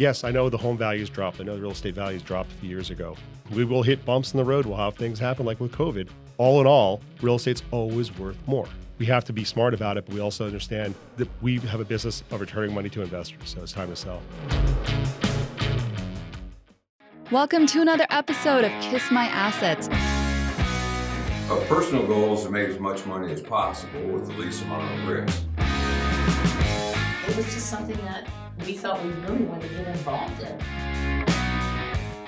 Yes, I know the home values dropped. I know the real estate values dropped a few years ago. We will hit bumps in the road. We'll have things happen like with COVID. All in all, real estate's always worth more. We have to be smart about it, but we also understand that we have a business of returning money to investors. So it's time to sell. Welcome to another episode of Kiss My Assets. Our personal goal is to make as much money as possible with the least amount of risk. It was just something that we felt we really wanted to get involved in.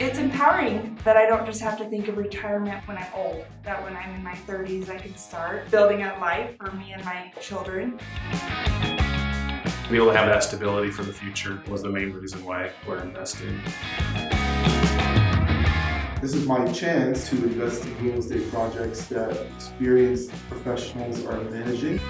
It's empowering that I don't just have to think of retirement when I'm old, that when I'm in my 30s, I can start building a life for me and my children. To be able to have that stability for the future was the main reason why we're investing. This is my chance to invest in real estate projects that experienced professionals are managing.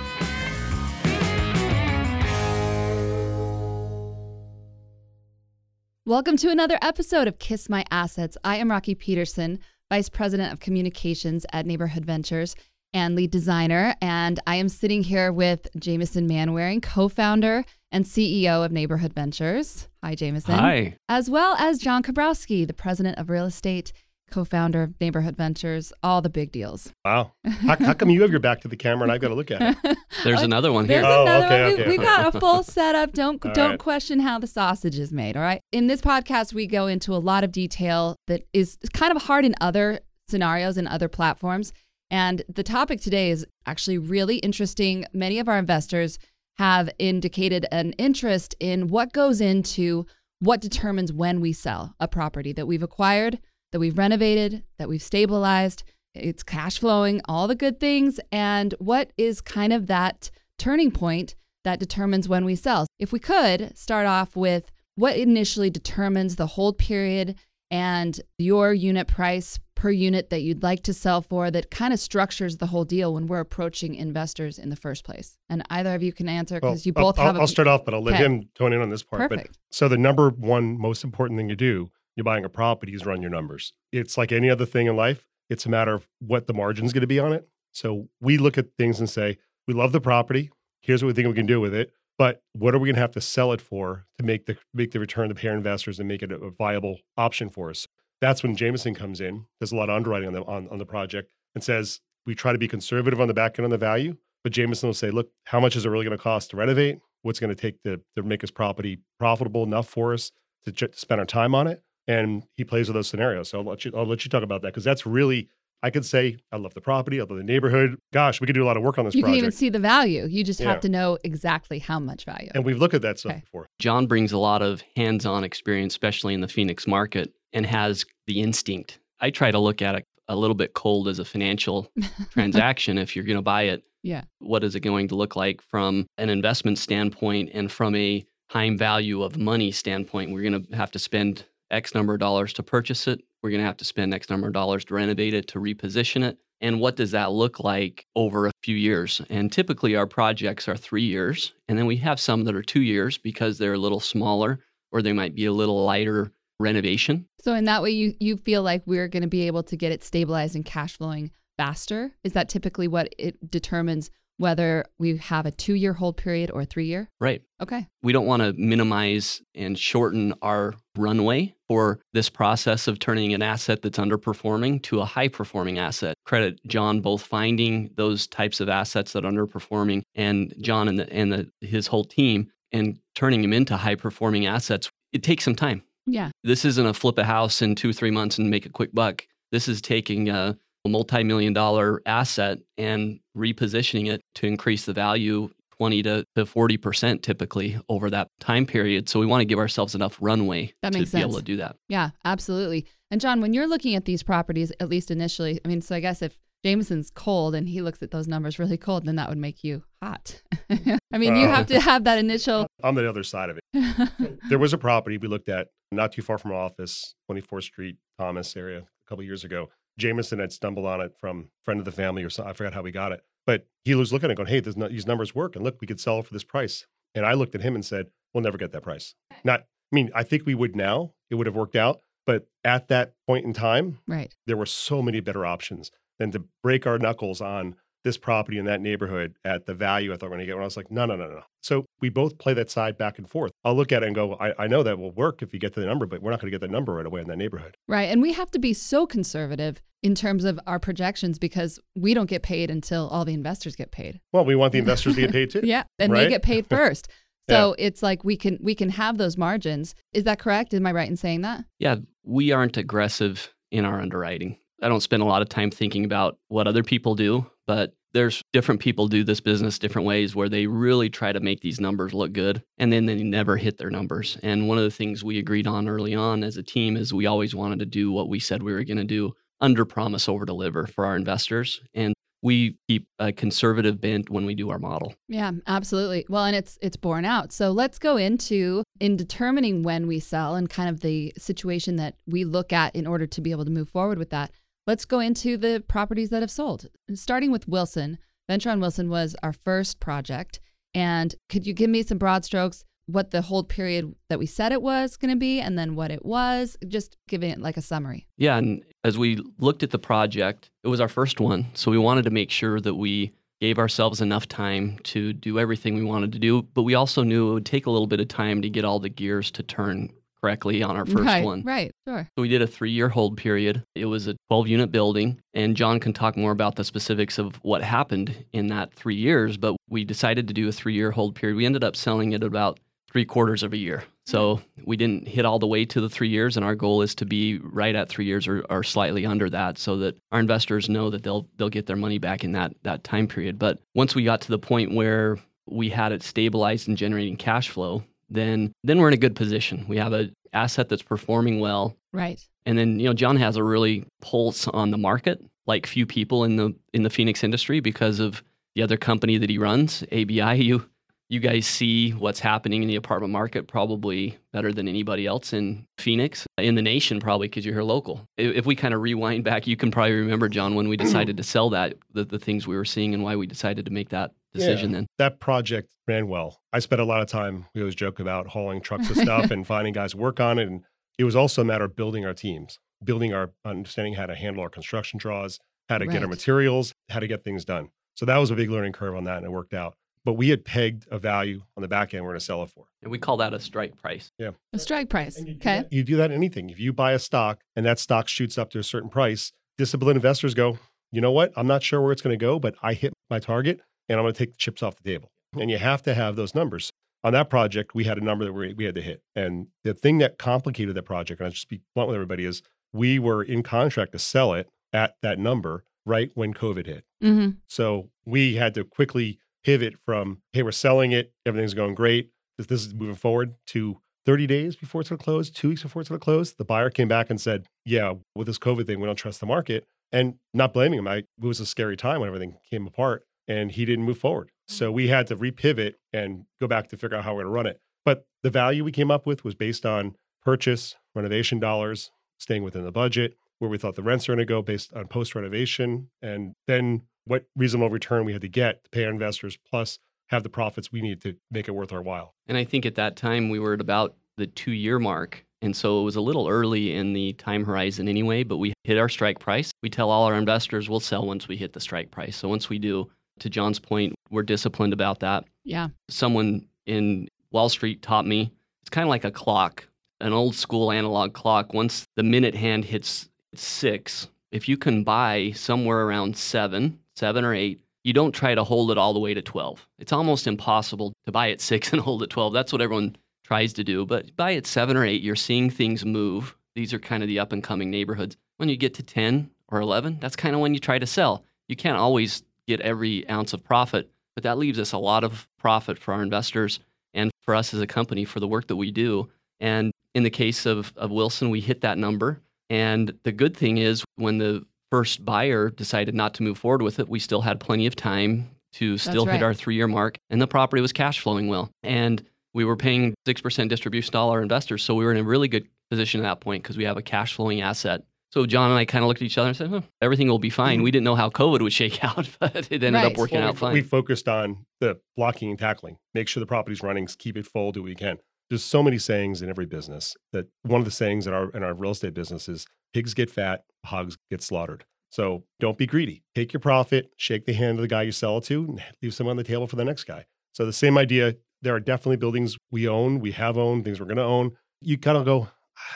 Welcome to another episode of Kiss My Assets. I am Rocky Peterson, Vice President of Communications at Neighborhood Ventures and lead designer. And I am sitting here with Jamison Manwaring, co founder and CEO of Neighborhood Ventures. Hi, Jamison. Hi. As well as John Kobierowski, the president of real estate, co founder of Neighborhood Ventures, all the big deals. Wow. How, how come you have your back to the camera and I've got to look at it? There's another one There's here. Oh, another okay, one. okay, we, we got a full setup. Don't All don't right. question how the sausage is made. All right. In this podcast, we go into a lot of detail that is kind of hard in other scenarios and other platforms. And the topic today is actually really interesting. Many of our investors have indicated an interest in what goes into what determines when we sell a property that we've acquired, that we've renovated, that we've stabilized, it's cash flowing, all the good things, and what is kind of that turning point that determines when we sell. If we could start off with what initially determines the hold period and your unit price per unit that you'd like to sell for that kind of structures the whole deal when we're approaching investors in the first place. And either of you can answer Well, because you I'll- both I'll, have a I'll start off, but I'll let Okay. him tone in on this part. Perfect. But so the number one most important thing to do, you're buying a property, is run your numbers. It's like any other thing in life. It's a matter of what the margin's going to be on it. So we look at things and say, we love the property. Here's what we think we can do with it. But what are we going to have to sell it for to make the make the return to pay our investors and make it a, viable option for us? That's when Jamison comes in, does a lot of underwriting on the on, on the project, and says we try to be conservative on the back end on the value. But Jamison will say, look, how much is it really going to cost to renovate? What's going to take to, to make this property profitable enough for us to, ch- to spend our time on it? And he plays with those scenarios. So I'll let you I'll let you talk about that because that's really I could say I love the property, I love the neighborhood. Gosh, we could do a lot of work on this property. you can project. even see the value. You just Yeah. have to know exactly how much value. and we've looked at that stuff Okay. before. John brings a lot of hands on experience, especially in the Phoenix market, and has the instinct. I try to look at it a little bit cold as a financial transaction if you're going to buy it. Yeah. What is it going to look like from an investment standpoint and from a time value of money standpoint? We're going to have to spend X number of dollars to purchase it. We're going to have to spend X number of dollars to renovate it, to reposition it. And what does that look like over a few years? And typically our projects are three years. And then we have some that are two years because they're a little smaller or they might be a little lighter renovation. So in that way, you you feel like we're going to be able to get it stabilized and cash flowing faster. Is that typically what it determines whether we have a two year hold period or three year? Right. Okay. We don't want to minimize and shorten our runway for this process of turning an asset that's underperforming to a high performing asset. Credit John both finding those types of assets that are underperforming and John and, the, and the, his whole team and turning them into high performing assets. It takes some time. Yeah. This isn't a flip a house in two, three months and make a quick buck. This is taking a, a multi million dollar asset and repositioning it to increase the value 20 to, to 40% typically over that time period. So we want to give ourselves enough runway That to makes be able to do that. Yeah, absolutely. And John, when you're looking at these properties, at least initially, I mean, so I guess if Jamison's cold and he looks at those numbers really cold, then that would make you hot. I mean, you Uh, have to have that initial. I'm the other side of it. There was a property we looked at not too far from our office, 24th Street, Thomas area, a couple years ago. Jamison had stumbled on it from friend of the family or something. I forgot how we got it. But he was looking at it going, hey, nu- these numbers work. And look, we could sell it for this price. And I looked at him and said, we'll never get that price. Eh. Not, I mean, I think we would now. It would have worked out. But at that point in time, right. there were so many better options than to break our knuckles on this property in that neighborhood at the value I thought we are going to get. When I was like, no, no, no, no. So we both play that side back and forth. I'll look at it and go, I, I know that will work if you get to the number, but we're not going to get that number right away in that neighborhood. Right. And we have to be so conservative in terms of our projections because we don't get paid until all the investors get paid. Well, we want the investors to get paid too. yeah. And right? they get paid first. So yeah. it's like we can we can have those margins. Is that correct? Am I right in saying that? Yeah, we aren't aggressive in our underwriting. I don't spend a lot of time thinking about what other people do, but there's different people do this business different ways where they really try to make these numbers look good and then they never hit their numbers. And one of the things we agreed on early on as a team is we always wanted to do what we said we were going to do, under promise over deliver for our investors. And we keep a conservative bent when we do our model. Yeah, absolutely. Well, and it's it's borne out. So let's go into in determining when we sell and kind of the situation that we look at in order to be able to move forward with that. Let's go into the properties that have sold. Starting with Wilson, Venture on Wilson was our first project. And could you give me some broad strokes what the hold period that we said it was going to be and then what it was? Just giving it like a summary. Yeah. And as we looked at the project, it was our first one. So we wanted to make sure that we gave ourselves enough time to do everything we wanted to do. But we also knew it would take a little bit of time to get all the gears to turn correctly on our first right, one. Right, sure. So we did a three year hold period. It was a 12 unit building, and John can talk more about the specifics of what happened in that three years. But we decided to do a three year hold period. We ended up selling it about three quarters of a year. So we didn't hit all the way to the three years, and our goal is to be right at three years or, or, slightly under that, so that our investors know that they'll they'll get their money back in that that time period. But once we got to the point where we had it stabilized and generating cash flow, then then we're in a good position. We have an asset that's performing well. Right. And then, you know, John has a really pulse on the market, like few people in the in the Phoenix industry because of the other company that he runs, ABI. You you guys see what's happening in the apartment market probably better than anybody else in Phoenix, in the nation, probably because you're here local. If we kind of rewind back, you can probably remember, John, when we decided to sell that, the, the things we were seeing and why we decided to make that decision yeah, then. That project ran well. I spent a lot of time, we always joke about hauling trucks of stuff and finding guys to work on it. And it was also a matter of building our teams, building our understanding how to handle our construction draws, how to right. get our materials, how to get things done. So that was a big learning curve on that, and it worked out but we had pegged a value on the back end we're going to sell it for. And we call that a strike price. Yeah. A strike price. You okay. That, you do that in anything. If you buy a stock and that stock shoots up to a certain price, disciplined investors go, you know what? I'm not sure where it's going to go, but I hit my target and I'm going to take the chips off the table. And you have to have those numbers. On that project, we had a number that we, we had to hit. And the thing that complicated that project, and I'll just be blunt with everybody, is we were in contract to sell it at that number right when COVID hit. Mm-hmm. So we had to quickly pivot from, hey, we're selling it, everything's going great, this, this is moving forward to 30 days before it's going to close, two weeks before it's going to close. The buyer came back and said, yeah, with this COVID thing, we don't trust the market. And not blaming him, I, it was a scary time when everything came apart and he didn't move forward. So mm-hmm. we had to repivot and go back to figure out how we're going to run it. But the value we came up with was based on purchase, renovation dollars, staying within the budget, where we thought the rents are going to go based on post renovation, and then what reasonable return we had to get to pay our investors, plus have the profits we need to make it worth our while. And I think at that time we were at about the two year mark. And so it was a little early in the time horizon anyway, but we hit our strike price. We tell all our investors we'll sell once we hit the strike price. So once we do, to John's point, we're disciplined about that. Yeah. Someone in Wall Street taught me it's kind of like a clock, an old school analog clock. Once the minute hand hits six, if you can buy somewhere around seven, seven or eight, you don't try to hold it all the way to 12. It's almost impossible to buy at six and hold at 12. That's what everyone tries to do. But buy at seven or eight, you're seeing things move. These are kind of the up and coming neighborhoods. When you get to 10 or 11, that's kind of when you try to sell. You can't always get every ounce of profit, but that leaves us a lot of profit for our investors and for us as a company for the work that we do. And in the case of, of Wilson, we hit that number. And the good thing is when the first buyer decided not to move forward with it, we still had plenty of time to still right. hit our three year mark, and the property was cash flowing well. And we were paying 6% distribution to all our investors. So we were in a really good position at that point because we have a cash flowing asset. So John and I kind of looked at each other and said, huh, everything will be fine. Mm-hmm. We didn't know how COVID would shake out, but it ended right. up working well, out we, fine. We focused on the blocking and tackling, make sure the property's running, keep it full, do what we can. There's so many sayings in every business that one of the sayings in our in our real estate business is pigs get fat, hogs get slaughtered. So don't be greedy. Take your profit, shake the hand of the guy you sell it to, and leave some on the table for the next guy. So the same idea. There are definitely buildings we own, we have owned, things we're going to own. You kind of go,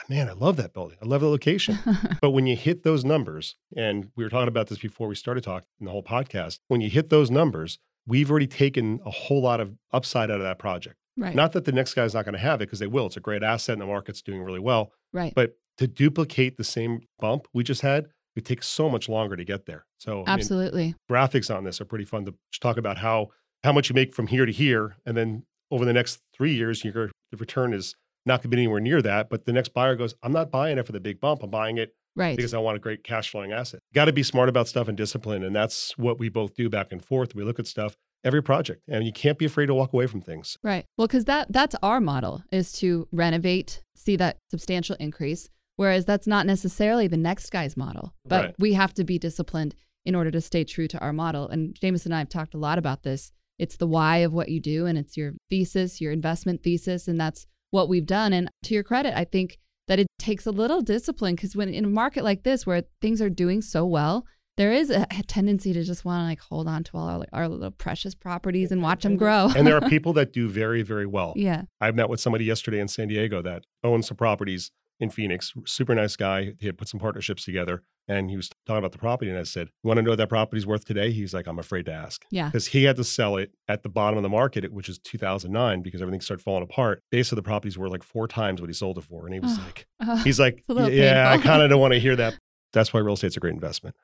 man, I love that building. I love the location. but when you hit those numbers, and we were talking about this before we started talking in the whole podcast, when you hit those numbers, we've already taken a whole lot of upside out of that project. right. Not that the next guy's not going to have it because they will. It's a great asset and the market's doing really well. right. But to duplicate the same bump we just had, it takes so much longer to get there. So I mean, Absolutely. graphics on this are pretty fun to talk about how how much you make from here to here, and then over the next three years, your the return is not going to be anywhere near that. But the next buyer goes, I'm not buying it for the big bump. I'm buying it Right. because I want a great cash flowing asset. Got to be smart about stuff and discipline, and that's what we both do back and forth. We look at stuff every project, and you can't be afraid to walk away from things. Right. Well, because that that's our model is to renovate, see that substantial increase, whereas that's not necessarily the next guy's model. But Right. we have to be disciplined in order to stay true to our model. And Jamison and I have talked a lot about this. It's the why of what you do, and it's your thesis, your investment thesis, and that's what we've done. And to your credit, I think that it takes a little discipline because when in a market like this where things are doing so well, there is a tendency to just want to like hold on to all our, our little precious properties and watch them grow. And there are people that do very, very well. yeah. I met with somebody yesterday in San Diego that owns some properties in Phoenix. Super nice guy. He had put some partnerships together and he was talking about the property. And I said, You want to know what that property's worth today? He's like, I'm afraid to ask. Yeah. Because he had to sell it at the bottom of the market, which is 2009, because everything started falling apart. basically of the properties were like four times what he sold it for. And he was Oh, like, Uh, He's like, a little Yeah, I kind of don't want to hear that. That's why real estate's a great investment.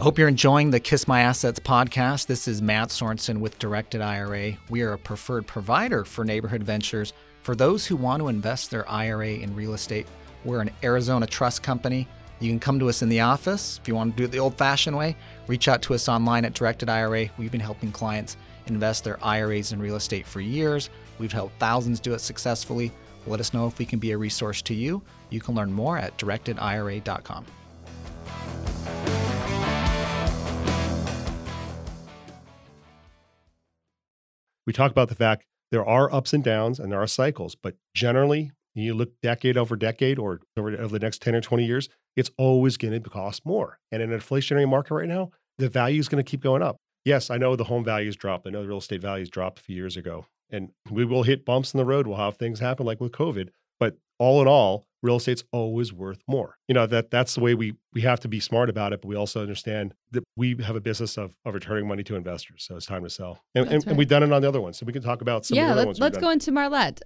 I hope you're enjoying the Kiss My Assets podcast. This is Matt Sorensen with Directed IRA. We are a preferred provider for neighborhood ventures for those who want to invest their IRA in real estate. We're an Arizona trust company. You can come to us in the office. If you want to do it the old fashioned way, reach out to us online at Directed IRA. We've been helping clients invest their IRAs in real estate for years. We've helped thousands do it successfully. Let us know if we can be a resource to you. You can learn more at directedira.com. we talk about the fact there are ups and downs and there are cycles, but generally, you look decade over decade or over, over the next 10 or 20 years, it's always going to cost more. And in an inflationary market right now, the value is going to keep going up. Yes, I know the home values dropped. I know the real estate values dropped a few years ago. And we will hit bumps in the road. We'll have things happen like with COVID. But all in all, real estate's always worth more. You know, that that's the way we we have to be smart about it, but we also understand that we have a business of, of returning money to investors. So it's time to sell. And, and, and we've done it on the other ones. So we can talk about some yeah, of the other let, ones. Let's go into Marlette.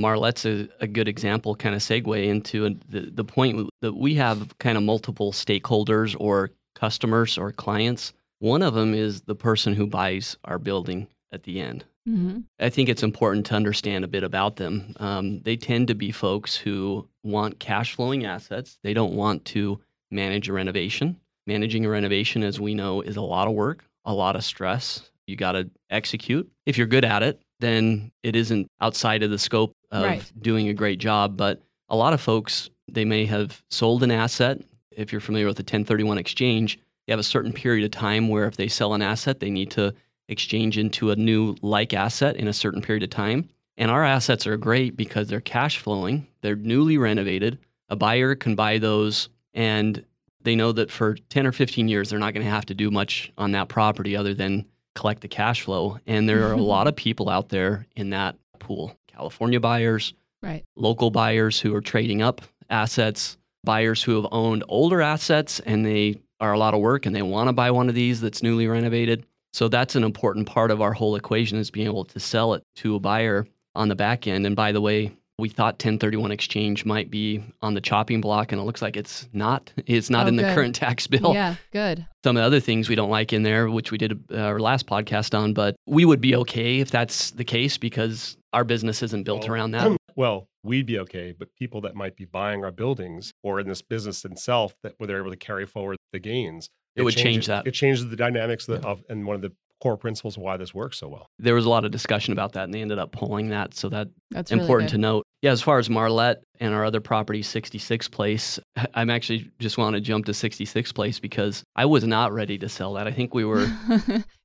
Marlette's a, a good example, kind of segue into the, the point that we have kind of multiple stakeholders or customers or clients. One of them is the person who buys our building at the end. Mm-hmm. I think it's important to understand a bit about them. Um, they tend to be folks who want cash flowing assets. They don't want to manage a renovation. Managing a renovation, as we know, is a lot of work, a lot of stress. You got to execute. If you're good at it, then it isn't outside of the scope of Right. doing a great job. But a lot of folks, they may have sold an asset. If you're familiar with the 1031 exchange, you have a certain period of time where if they sell an asset, they need to exchange into a new like asset in a certain period of time. And our assets are great because they're cash flowing, they're newly renovated. A buyer can buy those and they know that for 10 or 15 years, they're not going to have to do much on that property other than collect the cash flow. And there are a lot of people out there in that pool California buyers, Right. local buyers who are trading up assets, buyers who have owned older assets and they are a lot of work and they want to buy one of these that's newly renovated. So that's an important part of our whole equation is being able to sell it to a buyer on the back end. And by the way, we thought 1031 exchange might be on the chopping block and it looks like it's not. It's not Oh, in the good. current tax bill Yeah, good. some of the other things we don't like in there, which we did uh, our last podcast on, but we would be okay if that's the case because our business isn't built Well, around that. Well, we'd be okay, but people that might be buying our buildings or in this business itself, that where they're able to carry forward the gains, It would change that. It changes the dynamics of, of and one of the core principles of why this works so well. There was a lot of discussion about that, and they ended up pulling that. So that That's important good. to note. Yeah, as far as Marlette and our other property, 66 Place, I'm actually just want to jump to 66 Place because I was not ready to sell that. I think we were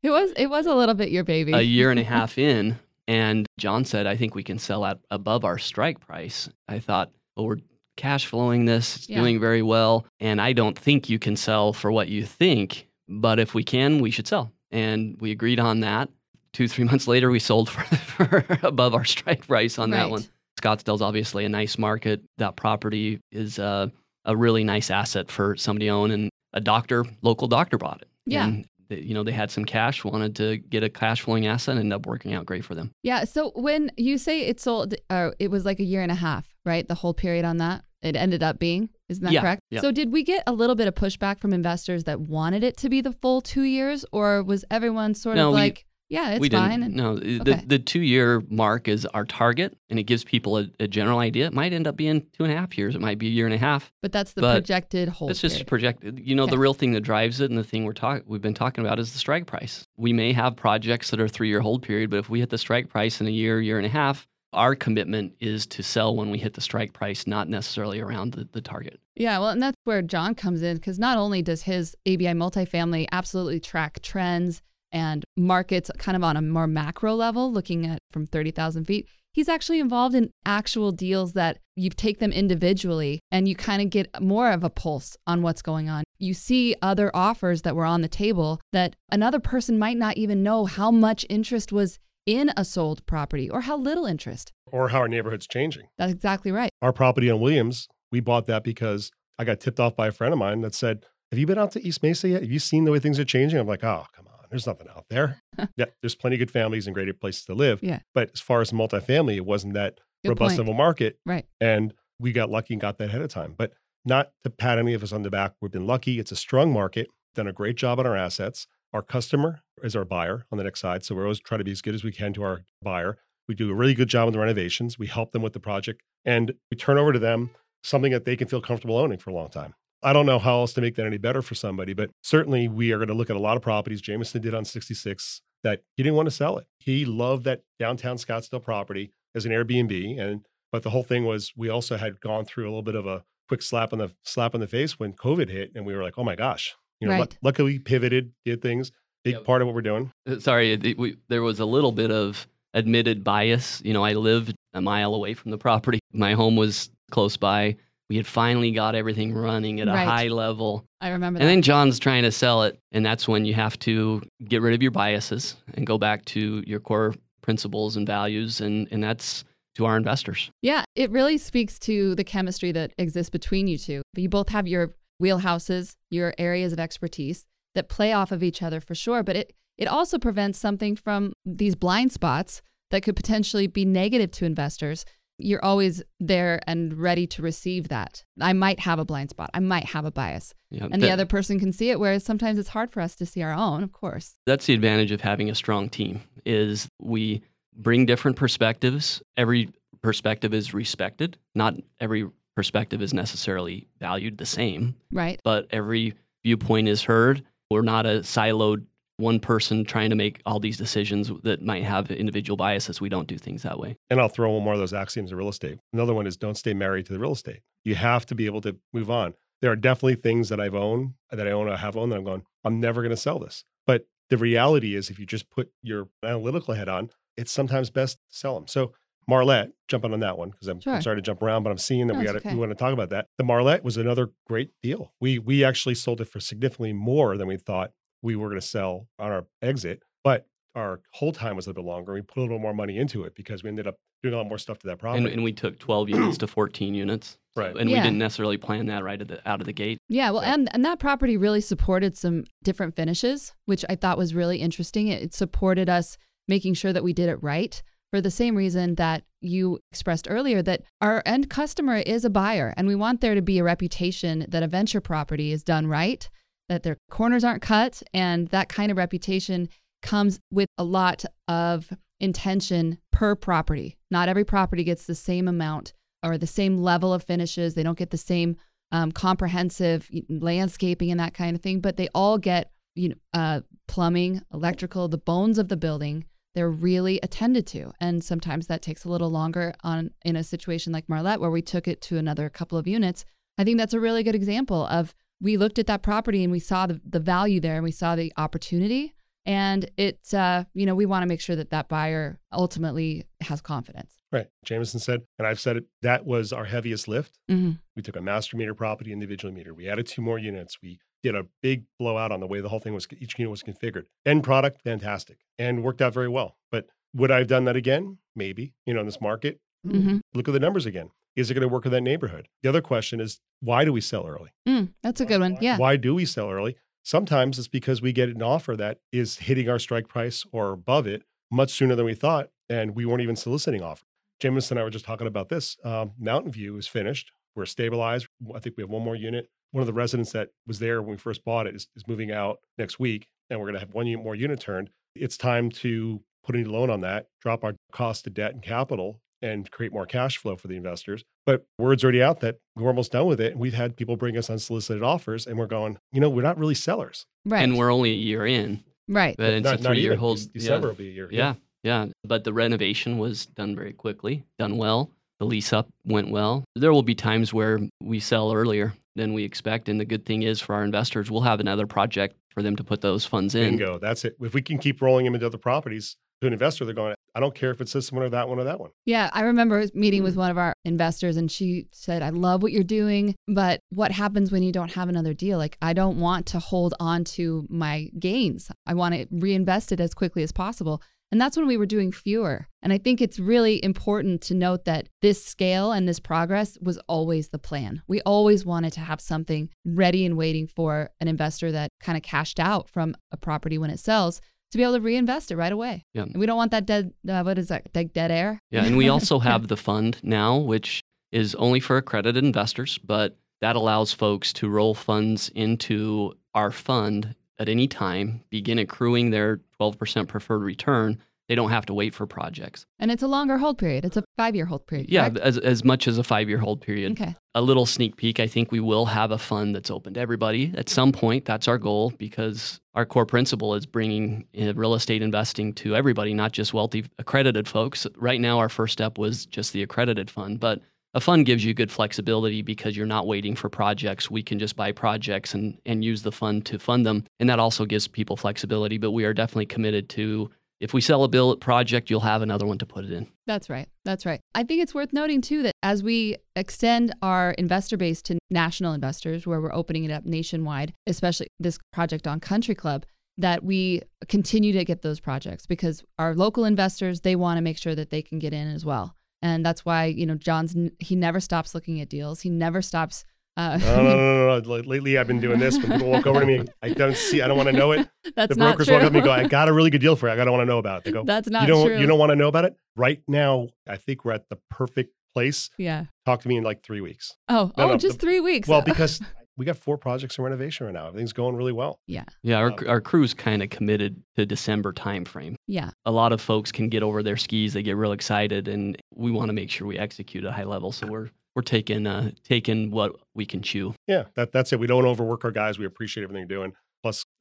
it was it was a little bit your baby. a year and a half in, and John said, I think we can sell at above our strike price. I thought, well, we're cash flowing this, it's Yeah. doing very well. And I don't think you can sell for what you think, but if we can, we should sell. And we agreed on that. Two, three months later, we sold for, for above our strike price on that one. Scottsdale's obviously a nice market. That property is a, a really nice asset for somebody to own. And a doctor, local doctor bought it. Yeah. And they- you know, they had some cash, wanted to get a cash flowing asset, and ended up working out great for them. Yeah. So when you say it sold, uh, it was like a year and a half, right? The whole period on that. It ended up being, isn't that Yeah, correct? yeah. So did we get a little bit of pushback from investors that wanted it to be the full two years, or was everyone sort No, of we- like, yeah, it's we fine? didn't. No, Okay. the the two year mark is our target, and it gives people a, a general idea. It might end up being two and a half years. It might be a year and a half. But that's the but projected hold. It's just projected. You know, Okay. the real thing that drives it, and the thing we're talking, we've been talking about, is the strike price. We may have projects that are three year hold period, but if we hit the strike price in a year, year and a half, our commitment is to sell when we hit the strike price, not necessarily around the, the target. Yeah, well, and that's where John comes in because not only does his ABI multifamily absolutely track trends and markets kind of on a more macro level, looking at from 30,000 feet, he's actually involved in actual deals that you take them individually and you kind of get more of a pulse on what's going on. You see other offers that were on the table that another person might not even know how much interest was in a sold property or how little interest. Or how our neighborhood's changing. That's exactly right. Our property on Williams, we bought that because I got tipped off by a friend of mine that said, Have you been out to East Mesa yet? Have you seen the way things are changing? I'm like, Oh, come on. There's nothing out there. yeah, there's plenty of good families and great places to live. Yeah. But as far as multifamily, it wasn't that Good robust point. of a market. Right. And we got lucky and got that ahead of time. But not to pat any of us on the back. We've been lucky. It's a strong market, done a great job on our assets. Our customer is our buyer on the next side. So we're always trying to be as good as we can to our buyer. We do a really good job on the renovations. We help them with the project and we turn over to them something that they can feel comfortable owning for a long time. I don't know how else to make that any better for somebody, but certainly we are going to look at a lot of properties. Jamison did on 66 that he didn't want to sell it. He loved that downtown Scottsdale property as an Airbnb. And but the whole thing was we also had gone through a little bit of a quick slap on the slap on the face when COVID hit, and we were like, oh my gosh, you know, lu- Right. luckily we pivoted, did things. Big Yep. part of what we're doing. Uh, Sorry, it- we, there was a little bit of admitted bias. You know, I lived a mile away from the property. My home was close by. We had finally got everything running at a high level. I remember And then John's trying to sell it. And that's when you have to get rid of your biases and go back to your core principles and values. And, and that's to our investors. Yeah, it really speaks to the chemistry that exists between you two. You both have your wheelhouses, your areas of expertise that play off of each other for sure, but it it also prevents something from these blind spots that could potentially be negative to investors. You're always there and ready to receive that. I might have a blind spot. I might have a bias. Know, And the other person can see it whereas sometimes it's hard for us to see our own, of course. that's the advantage of having a strong team is we bring different perspectives every perspective is respected not every perspective is necessarily valued the same Right? but every viewpoint is heard we're not a siloed one person trying to make all these decisions that might have individual biases we don't do things that way And I'll throw one more of those axioms of real estate. Another one is don't stay married to the real estate. You have to be able to move on. There are definitely things that I've owned, that I own, I have owned, that I'm going, I'm never going to sell this. But the reality is, if you just put your analytical head on, it's sometimes best to sell them. So Marlette, jumping on that one because I'm, I'm sorry to jump around, but I'm seeing that No, we got to okay. we want to talk about that. The Marlette was another great deal. We we actually sold it for significantly more than we thought we were going to sell on our exit, but our hold time was a little bit longer. We put a little more money into it because we ended up doing a lot more stuff to that property. and, and we took 12 units to 14 units So- Right. and Yeah. we didn't necessarily plan that right at the, out of the gate Yeah, well, Yeah. and and that property really supported some different finishes, which I thought was really interesting. It, it supported us making sure that we did it right for the same reason that you expressed earlier that our end customer is a buyer, and we want there to be a reputation that a venture property is done right, that their corners aren't cut, and that kind of reputation comes with a lot of intention per property. Not every property gets the same amount or the same level of finishes. They don't get the same um, comprehensive landscaping and that kind of thing, but they all get you know uh, plumbing, electrical, the bones of the building. They're really attended to, and sometimes that takes a little longer. On in a situation like Marlette, where we took it to another couple of units, I think that's a really good example of we looked at that property and we saw the, the value there and we saw the opportunity And it, uh, you know, we want to make sure that that buyer ultimately has confidence. Right. Jamison said, and I've said it, that was our heaviest lift. hmm We took a master meter property, individual meter. We added two more units. We did a big blowout on the way the whole thing was, each unit was configured. End product, fantastic, and worked out very well. But would I have done that again? Maybe. You know, in this market, hmm look at the numbers again. Is it going to work in that neighborhood? The other question is, why do we sell early? Mm, that's a good one. Yeah. Why do we sell early? Sometimes it's because we get an offer that is hitting our strike price or above it much sooner than we thought, and we weren't even soliciting offers. Jamison and I were just talking about this. Um, Mountain View is finished. We're stabilized. I think we have one more unit. One of the residents that was there when we first bought it is, is moving out next week, and we're going to have one more unit turned. It's time to put a new loan on that, drop our cost of debt and capital, and create more cash flow for the investors. But word's already out that we're almost done with it. And we've had people bring us unsolicited offers, and we're going, you know, we're not really sellers. Right. And we're only a year in, right. but it's not, a three year hold. Dec- yeah. December will be a year. Yeah, yeah. But the renovation was done very quickly, done well. The lease up went well. There will be times where we sell earlier than we expect. And the good thing is for our investors, we'll have another project for them to put those funds in. Bingo. That's it. If we can keep rolling them into other properties to an investor, they're going, I don't care if it's this one or that one or that one. Yeah, I remember meeting with mm. one of our investors and she said, I love what you're doing, but what happens when you don't have another deal? Like, I don't want to hold on to my gains. I want to reinvest it as quickly as possible. And that's when we were doing fewer. And I think it's really important to note that this scale and this progress was always the plan. We always wanted to have something ready and waiting for an investor that kind of cashed out from a property when it sells to be able to reinvest it right away. Yeah. And we don't want that dead, uh, what is that, dead, dead air? Yeah, and we also have the fund now, which is only for accredited investors, but that allows folks to roll funds into our fund at any time, begin accruing their 12% preferred return. They don't have to wait for projects. And it's a longer hold period. It's a five year hold period. Yeah, correct? as, as much as a five year hold period. Okay. A little sneak peek I think we will have a fund that's open to everybody at some point. That's our goal because our core principle is bringing real estate investing to everybody, not just wealthy accredited folks. Right now, our first step was just the accredited fund, but a fund gives you good flexibility because you're not waiting for projects. We can just buy projects and, and use the fund to fund them. And that also gives people flexibility. But we are definitely committed to if we sell a bill project, you'll have another one to put it in. That's right. That's right. I think it's worth noting too that as we extend our investor base to national investors, where we're opening it up nationwide, especially this project on Country Club, that we continue to get those projects because our local investors they want to make sure that they can get in as well, and that's why you know John's he never stops looking at deals. He never stops. Uh, No, no, no, no, no. Lately, I've been doing this. When people walk over to me, I don't see, I don't want to know it. that's the not brokers true. walk up to me and go, I got a really good deal for you. I don't want to know about it. They go, that's not you don't, true. you don't want to know about it? Right now, I think we're at the perfect place. yeah. Talk to me in like three weeks. Oh, No, oh, no, just the- three weeks. Well, because we got four projects in renovation right now. Everything's going really well. yeah, Yeah, our, Um, our crew's kind of committed to December timeframe. yeah. a lot of folks can get over their skis. They get real excited, and we want to make sure we execute at a high level. So we're we're taking uh, taking what we can chew. Yeah, that, that's it. We don't overwork our guys. We appreciate everything they're doing.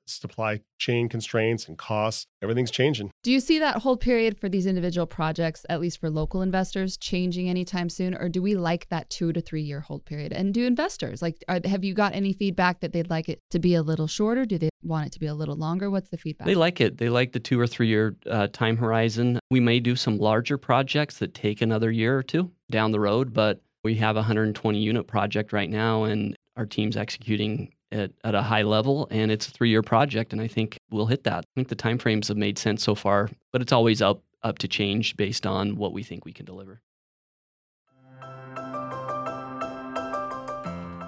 Plus, supply chain constraints and costs, everything's changing. Do you see that hold period for these individual projects, at least for local investors, changing anytime soon, or do we like that two to three year hold period? And do investors like? Are, have you got any feedback that they'd like it to be a little shorter? Do they want it to be a little longer? What's the feedback? They like it. They like the two or three year uh, time horizon. We may do some larger projects that take another year or two down the road, but we have a 120 unit project right now, and our team's executing at, at a high level, and it's a three year project, and I think we'll hit that. I think the timeframes have made sense so far, but it's always up up to change based on what we think we can deliver.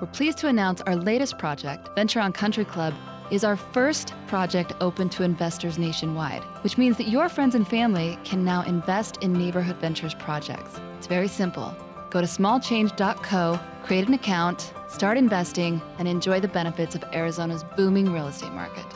We're pleased to announce our latest project, Venture on Country Club, is our first project open to investors nationwide, which means that your friends and family can now invest in neighborhood ventures projects. It's very simple. Go to smallchange.co, create an account, start investing, and enjoy the benefits of Arizona's booming real estate market.